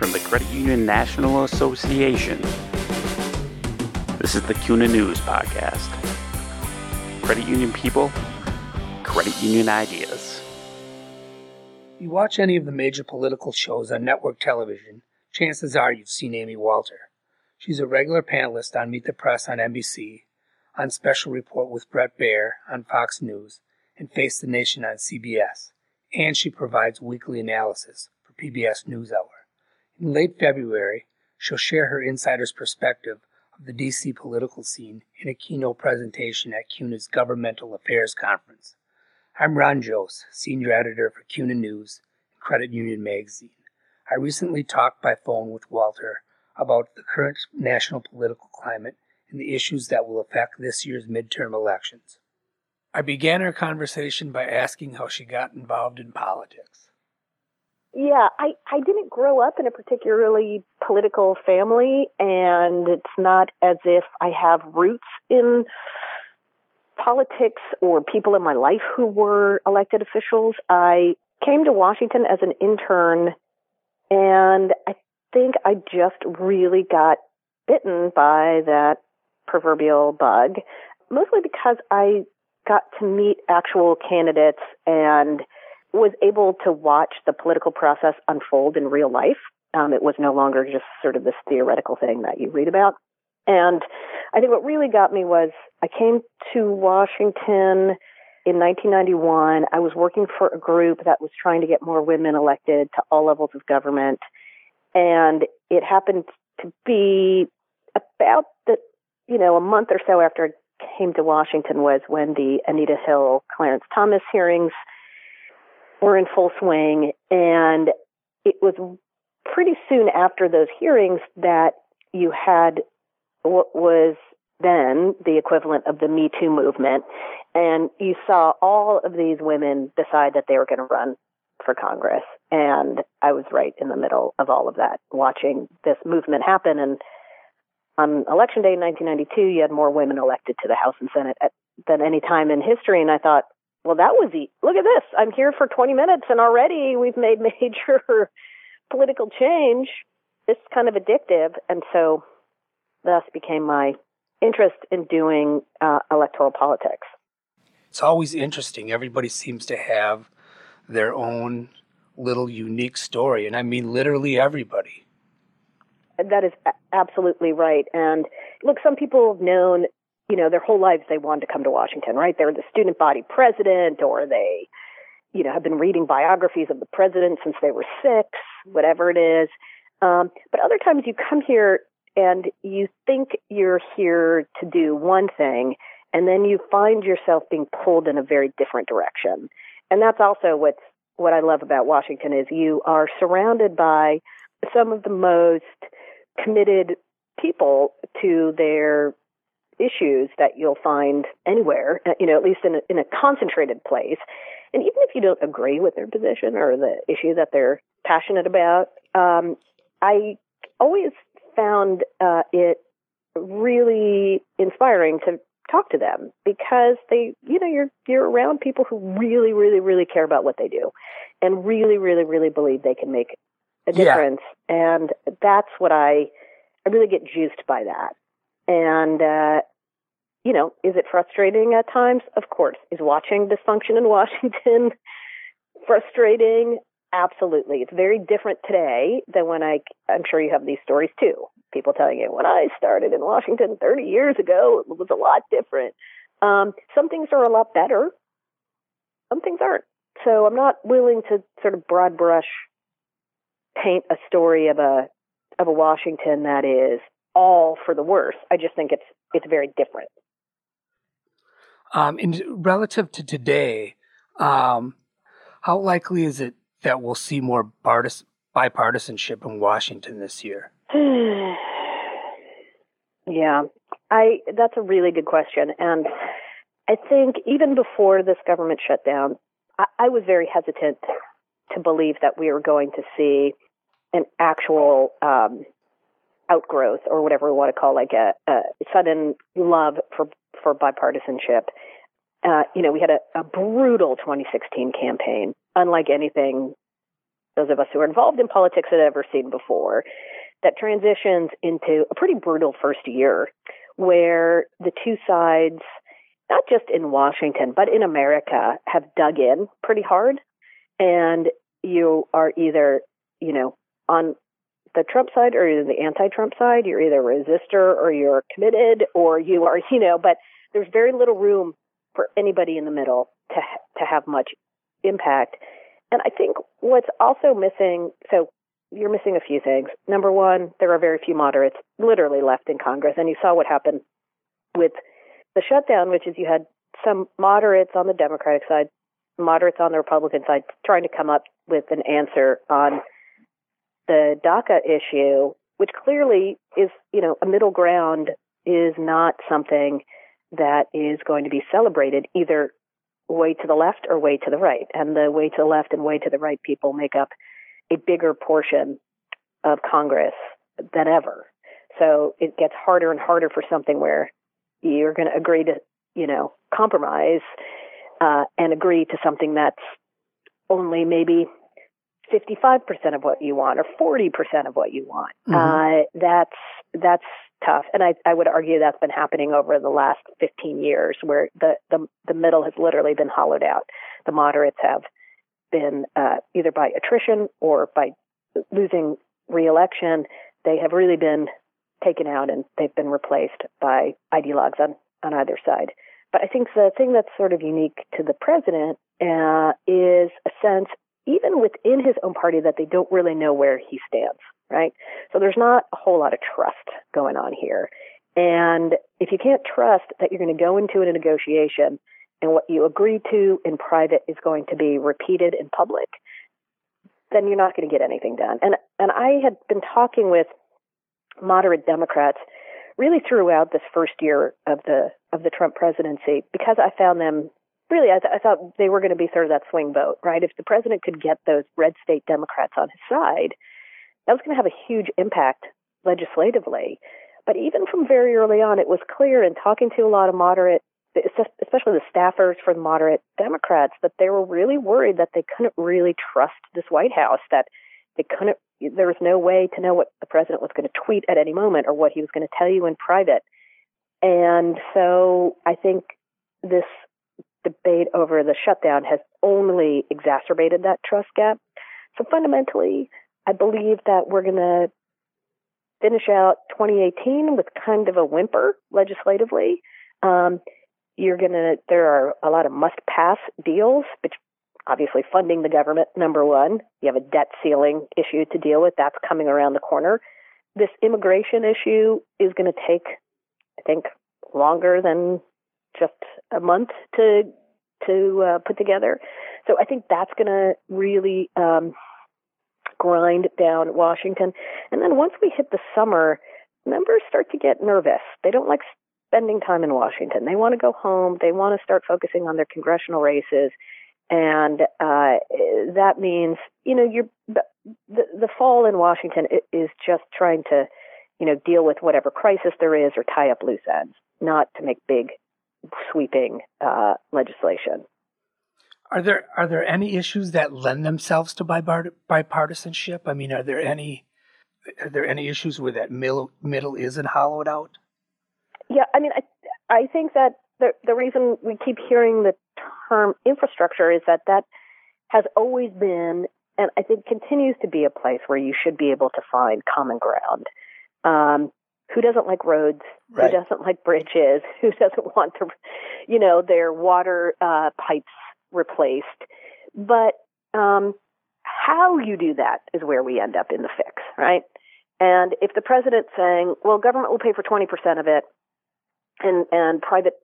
from the Credit Union National Association. This is the CUNA News Podcast. Credit union people, credit union ideas. You watch any of the major political shows on network television, chances are you've seen Amy Walter. She's a regular panelist on Meet the Press on NBC, on Special Report with Bret Baier on Fox News, and Face the Nation on CBS, and she provides weekly analysis for PBS NewsHour. In late February, she'll share her insider's perspective of the DC political scene in a keynote presentation at CUNA's Governmental Affairs Conference. I'm Ron Jost, Senior Editor for CUNA News and Credit Union Magazine. I recently talked by phone with Walter about the current national political climate and the issues that will affect this year's midterm elections. I began our conversation by asking how she got involved in politics. Yeah, I, I didn't grow up in a particularly political family, and it's not as if I have roots in politics or people in my life who were elected officials. I came to Washington as an intern, and I think I just really got bitten by that proverbial bug, mostly because I got to meet actual candidates and was able to watch the political process unfold in real life. Um, it was no longer just sort of this theoretical thing that you read about. And I think what really got me was I came to Washington in 1991. I was working for a group that was trying to get more women elected to all levels of government. And it happened to be about the, you know, a month or so after I came to Washington was when the Anita Hill Clarence Thomas hearings were in full swing. And it was pretty soon after those hearings that you had what was then the equivalent of the Me Too movement. And you saw all of these women decide that they were going to run for Congress. And I was right in the middle of all of that, watching this movement happen. And on election day in 1992, you had more women elected to the House and Senate at, than any time in history. And I thought, well, that was the, look at this. I'm here for 20 minutes and already we've made major political change. It's kind of addictive. And so thus became my interest in doing uh, electoral politics. It's always interesting. Everybody seems to have their own little unique story. And I mean literally everybody. That is absolutely right. And look, some people have known you know, their whole lives they wanted to come to Washington, right? They're the student body president or they, you know, have been reading biographies of the president since they were six, whatever it is. Um, but other times you come here and you think you're here to do one thing and then you find yourself being pulled in a very different direction. And that's also what's what I love about Washington is you are surrounded by some of the most committed people to their issues that you'll find anywhere, uh, you know, at least in a, in a concentrated place. And even if you don't agree with their position or the issue that they're passionate about, um, I always found uh, it really inspiring to talk to them because they, you know, you're you're around people who really, really, really care about what they do, and really, really, really believe they can make a difference. Yeah. And that's what I I really get juiced by that. And, uh, you know, is it frustrating at times? Of course. Is watching dysfunction in Washington frustrating? Absolutely. It's very different today than when I, I'm sure you have these stories too. People telling you, when I started in Washington 30 years ago, it was a lot different. Um, some things are a lot better. Some things aren't. So I'm not willing to sort of broad brush paint a story of a, of a Washington that is all for the worse. I just think it's it's very different. Um, and relative to today, um, how likely is it that we'll see more bipartisanship in Washington this year? yeah, I that's a really good question, and I think even before this government shutdown, I, I was very hesitant to believe that we were going to see an actual um, outgrowth or whatever we want to call like a, a sudden love for for bipartisanship. Uh, you know, we had a, a brutal 2016 campaign, unlike anything those of us who are involved in politics had ever seen before, that transitions into a pretty brutal first year where the two sides, not just in Washington, but in America, have dug in pretty hard. And you are either, you know, on the Trump side or the anti-Trump side. You're either a resistor or you're committed or you are, you know, but there's very little room for anybody in the middle to to have much impact. And I think what's also missing, so you're missing a few things. Number one, there are very few moderates literally left in Congress, and you saw what happened with the shutdown, which is you had some moderates on the Democratic side, moderates on the Republican side, trying to come up with an answer on the DACA issue, which clearly is, you know, a middle ground is not something that is going to be celebrated either way to the left or way to the right. And the way to the left and way to the right people make up a bigger portion of Congress than ever. So it gets harder and harder for something where you're going to agree to, you know, compromise uh, and agree to something that's only maybe 55% of what you want or 40% of what you want. Mm-hmm. Uh, that's, that's tough. And I, I would argue that's been happening over the last 15 years where the, the, the middle has literally been hollowed out. The moderates have been, uh, either by attrition or by losing reelection. They have really been taken out and they've been replaced by ideologues on, on either side. But I think the thing that's sort of unique to the president uh, is a sense even within his own party that they don't really know where he stands, right? So there's not a whole lot of trust going on here. And if you can't trust that you're going to go into a negotiation and what you agree to in private is going to be repeated in public, then you're not going to get anything done. And and I had been talking with moderate Democrats really throughout this first year of the of the Trump presidency because I found them really, I, th- I thought they were going to be sort of that swing vote, right? If the president could get those red state Democrats on his side, that was going to have a huge impact legislatively. But even from very early on, it was clear in talking to a lot of moderate, especially the staffers for the moderate Democrats, that they were really worried that they couldn't really trust this White House, that they couldn't, there was no way to know what the president was going to tweet at any moment or what he was going to tell you in private. And so I think this debate over the shutdown has only exacerbated that trust gap. So fundamentally, I believe that we're going to finish out 2018 with kind of a whimper legislatively. Um, you're going to, there are a lot of must pass deals, which obviously funding the government, number one. You have a debt ceiling issue to deal with. That's coming around the corner. This immigration issue is going to take, I think, longer than just a month to to uh, put together. So I think that's going to really um, grind down Washington. And then once we hit the summer, members start to get nervous. They don't like spending time in Washington. They want to go home. They want to start focusing on their congressional races. And uh, that means, you know, you're, the, the fall in Washington is just trying to, you know, deal with whatever crisis there is or tie up loose ends, not to make big sweeping uh, legislation. Are there are there any issues that lend themselves to bipartisanship? I mean, are there any are there any issues where that middle middle isn't hollowed out? Yeah, I mean, I I think that the the reason we keep hearing the term infrastructure is that that has always been, and I think continues to be a place where you should be able to find common ground. Um, who doesn't like roads? Right. Who doesn't like bridges? Who doesn't want to, you know, their water uh, pipes replaced? But um, how you do that is where we end up in the fix, right? And if the president's saying, well, government will pay for 20% of it and, and private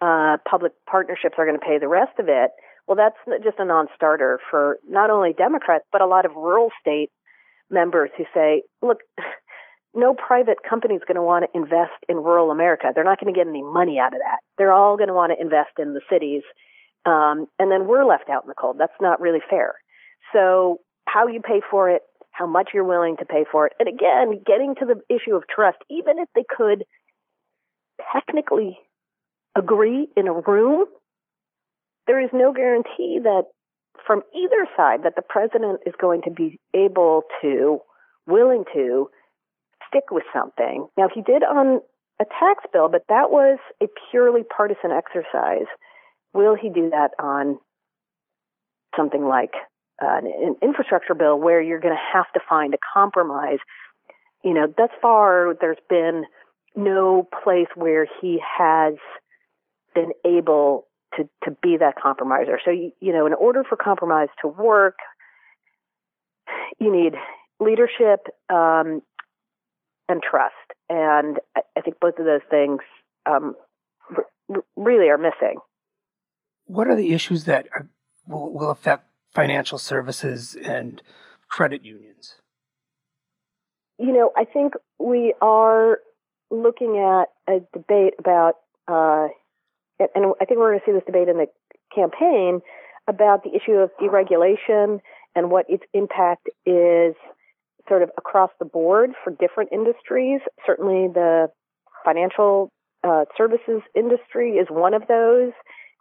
uh, public partnerships are going to pay the rest of it, well, that's just a non starter for not only Democrats, but a lot of rural state members who say, look, no private company is going to want to invest in rural America. They're not going to get any money out of that. They're all going to want to invest in the cities. Um, and then we're left out in the cold. That's not really fair. So how you pay for it, how much you're willing to pay for it. And again, getting to the issue of trust, even if they could technically agree in a room, there is no guarantee that from either side that the president is going to be able to, willing to stick with something. Now, he did on a tax bill, but that was a purely partisan exercise. Will he do that on something like uh, an infrastructure bill where you're going to have to find a compromise? You know, thus far, there's been no place where he has been able to, to be that compromiser. So, you, you know, in order for compromise to work, you need leadership um, and trust. And I, I, think both of those things um, r- really are missing. What are the issues that are, will, will affect financial services and credit unions? You know, I think we are looking at a debate about uh, and I think we're going to see this debate in the campaign about the issue of deregulation and what its impact is sort of across the board for different industries. Certainly, the financial uh, services industry is one of those,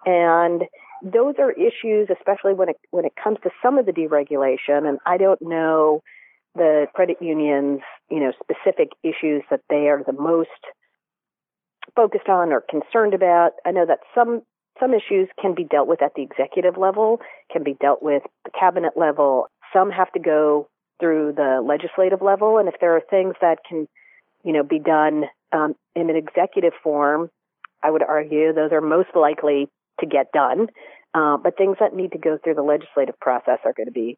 and those are issues, especially when it when it comes to some of the deregulation. And I don't know the credit unions, you know, specific issues that they are the most focused on or concerned about. I know that some some issues can be dealt with at the executive level, can be dealt with the cabinet level. Some have to go through the legislative level, and if there are things that can, you know, be done um, in an executive form, I would argue those are most likely to get done. Uh, but things that need to go through the legislative process are going to be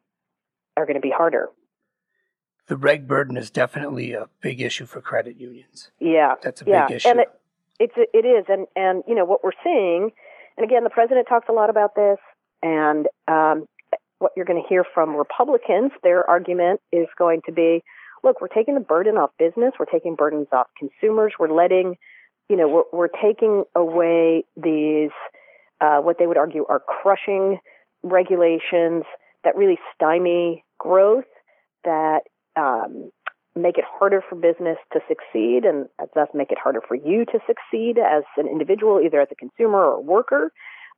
are going to be harder. The reg burden is definitely a big issue for credit unions. Yeah, that's a yeah. big issue. And it, it's it is, and and you know what we're seeing, and again, the president talks a lot about this, and um, what you're going to hear from Republicans, their argument is going to be, look, we're taking the burden off business, we're taking burdens off consumers, we're letting, you know, we're, we're taking away these, uh, what they would argue are crushing regulations that really stymie growth, that um, make it harder for business to succeed and thus make it harder for you to succeed as an individual, either as a consumer or a worker.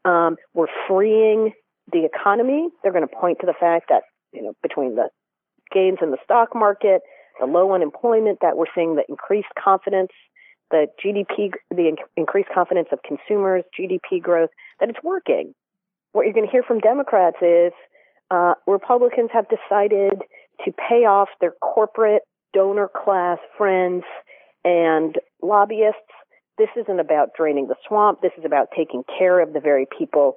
Um, we're freeing the economy. They're going to point to the fact that, you know, between the gains in the stock market, the low unemployment that we're seeing, the increased confidence, the GDP, the increased confidence of consumers, GDP growth, that it's working. What you're going to hear from Democrats is uh, Republicans have decided to pay off their corporate donor class friends and lobbyists. This isn't about draining the swamp. This is about taking care of the very people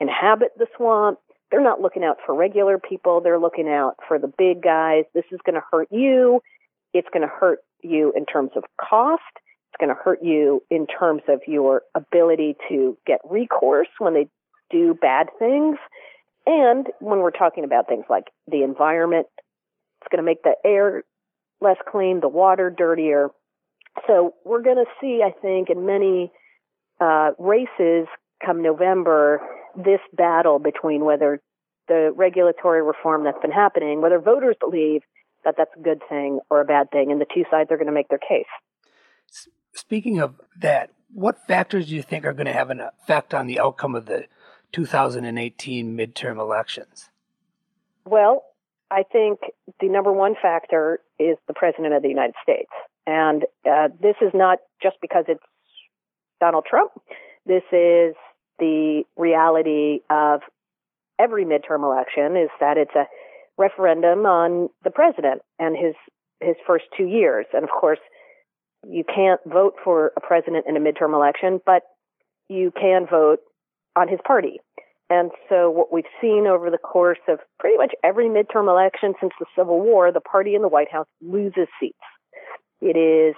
inhabit the swamp. They're not looking out for regular people. They're looking out for the big guys. This is going to hurt you. It's going to hurt you in terms of cost. It's going to hurt you in terms of your ability to get recourse when they do bad things. And when we're talking about things like the environment, it's going to make the air less clean, the water dirtier. So we're going to see, I think, in many uh, races come November, this battle between whether the regulatory reform that's been happening, whether voters believe that that's a good thing or a bad thing, and the two sides are going to make their case. Speaking of that, what factors do you think are going to have an effect on the outcome of the 2018 midterm elections? Well, I think the number one factor is the President of the United States. And uh, this is not just because it's Donald Trump. This is the reality of every midterm election is that it's a referendum on the president and his his first two years. And of course, you can't vote for a president in a midterm election, but you can vote on his party. And so what we've seen over the course of pretty much every midterm election since the Civil War, the party in the White House loses seats. It is,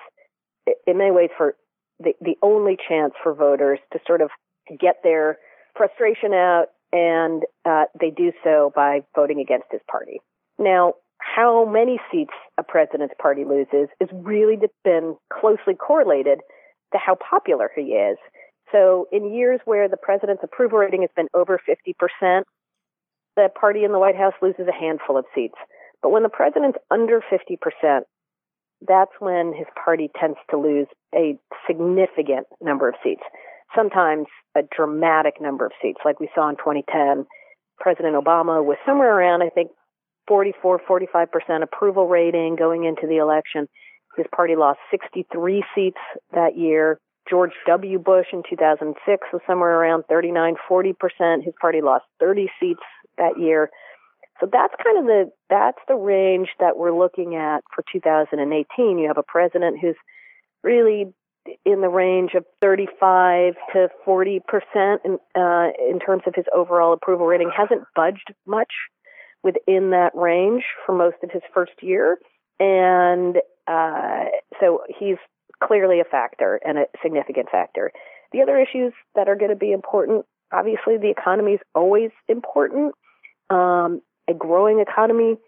in many ways, for the, the only chance for voters to sort of get their frustration out, and uh, they do so by voting against his party. Now, how many seats a president's party loses is really been closely correlated to how popular he is. So in years where the president's approval rating has been over 50%, the party in the White House loses a handful of seats. But when the president's under 50%, that's when his party tends to lose a significant number of seats. Sometimes a dramatic number of seats, like we saw in 2010. President Obama was somewhere around, I think, 44, 45% approval rating going into the election. His party lost 63 seats that year. George W. Bush in 2006 was somewhere around 39, 40%. His party lost 30 seats that year. So that's kind of the that's the range that we're looking at for 2018. You have a president who's really in the range of 35 to 40 percent in, uh, in terms of his overall approval rating. Hasn't budged much within that range for most of his first year, and uh, so he's clearly a factor and a significant factor. The other issues that are going to be important, obviously, the economy is always important. Um, a growing economy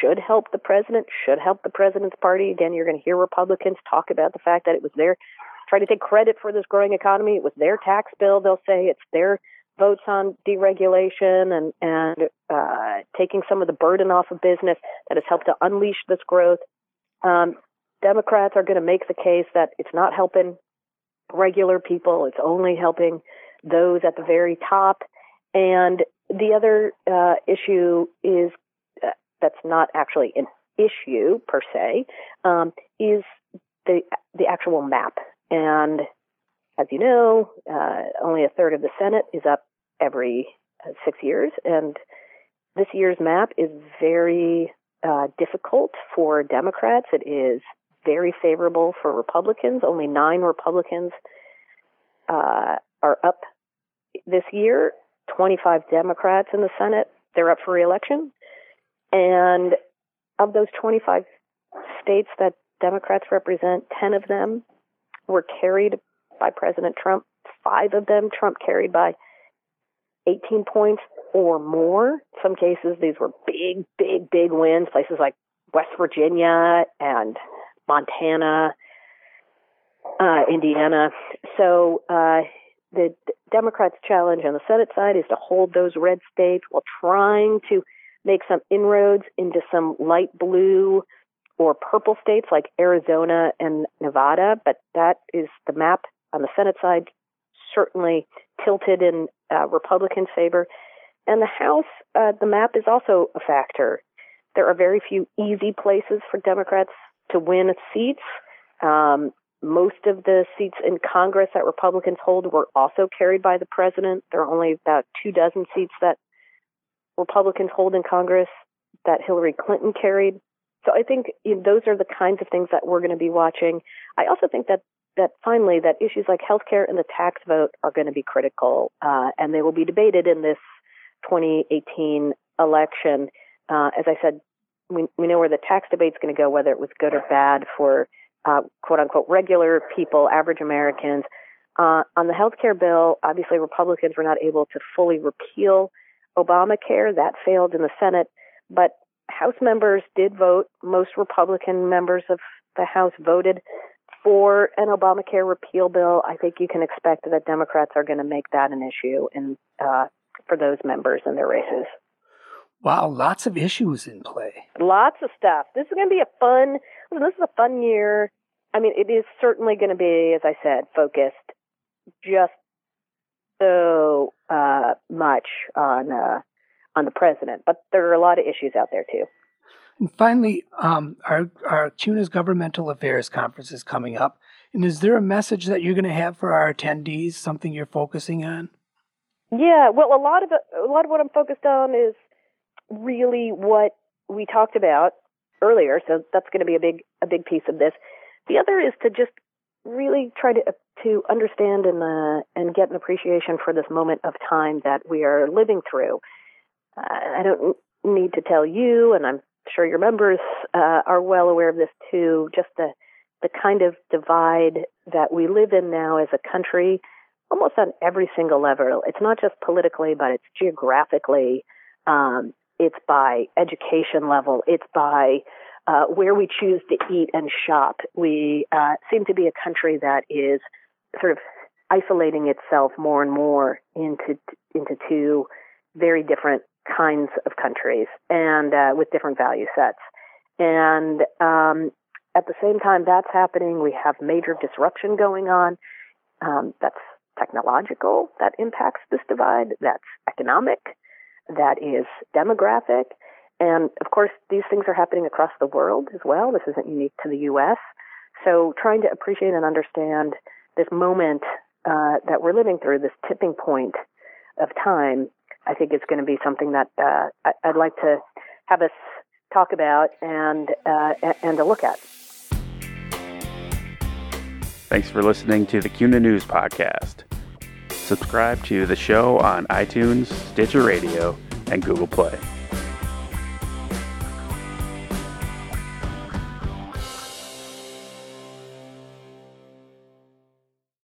should help the president, should help the president's party. Again, you're going to hear Republicans talk about the fact that it was their, try to take credit for this growing economy. It was their tax bill. They'll say it's their votes on deregulation and, and uh, taking some of the burden off of business that has helped to unleash this growth. Um, Democrats are going to make the case that it's not helping regular people, it's only helping those at the very top. And the other uh, issue is that's not actually an issue per se um, is the the actual map. And as you know, uh, only a third of the Senate is up every uh, six years, and this year's map is very uh, difficult for Democrats. It is very favorable for Republicans. Only nine Republicans uh, are up this year, 25 Democrats in the Senate. They're up for reelection. And of those 25 states that Democrats represent, 10 of them were carried by President Trump. Five of them Trump carried by 18 points or more. In some cases, these were big, big, big wins. Places like West Virginia and Montana, uh, Indiana. So uh, the Democrats' challenge on the Senate side is to hold those red states while trying to make some inroads into some light blue or purple states like Arizona and Nevada. But that is the map on the Senate side certainly tilted in uh, Republican favor. And the House, uh, the map is also a factor. There are very few easy places for Democrats to win seats. Um, most of the seats in Congress that Republicans hold were also carried by the president. There are only about two dozen seats that Republicans hold in Congress that Hillary Clinton carried. So I think you know, those are the kinds of things that we're going to be watching. I also think that that finally that issues like healthcare and the tax vote are going to be critical, uh, and they will be debated in this 2018 election. Uh, as I said, we, we know where the tax debate's going to go, whether it was good or bad for uh, quote unquote regular people, average Americans. Uh, on the health care bill, obviously Republicans were not able to fully repeal Obamacare. That failed in the Senate, but House members did vote. Most Republican members of the House voted for an Obamacare repeal bill. I think you can expect that Democrats are going to make that an issue in, uh, for those members in their races. Wow, lots of issues in play. Lots of stuff. This is going to be a fun. This is a fun year. I mean, it is certainly going to be, as I said, focused just so uh, much on uh, on the president. But there are a lot of issues out there too. And finally, um, our our CUNA's governmental affairs conference is coming up. And is there a message that you're going to have for our attendees? Something you're focusing on? Yeah, well, a lot of a lot of what I'm focused on is really what we talked about earlier. So that's going to be a big a big piece of this. The other is to just really try to to understand and uh, and get an appreciation for this moment of time that we are living through. Uh, I don't need to tell you, and I'm sure your members uh, are well aware of this too. Just the the kind of divide that we live in now as a country, almost on every single level. It's not just politically, but it's geographically. Um, it's by education level. It's by uh, where we choose to eat and shop. We uh, seem to be a country that is sort of isolating itself more and more into into two very different kinds of countries and uh, with different value sets. And um, at the same time that's happening, we have major disruption going on. Um, that's technological that impacts this divide. That's economic that is demographic. And of course, these things are happening across the world as well. This isn't unique to the U.S. So trying to appreciate and understand this moment uh, that we're living through, this tipping point of time, I think is going to be something that uh, I- would like to have us talk about and uh, and to look at. Thanks for listening to the CUNA News Podcast. Subscribe to the show on iTunes, Stitcher Radio, and Google Play.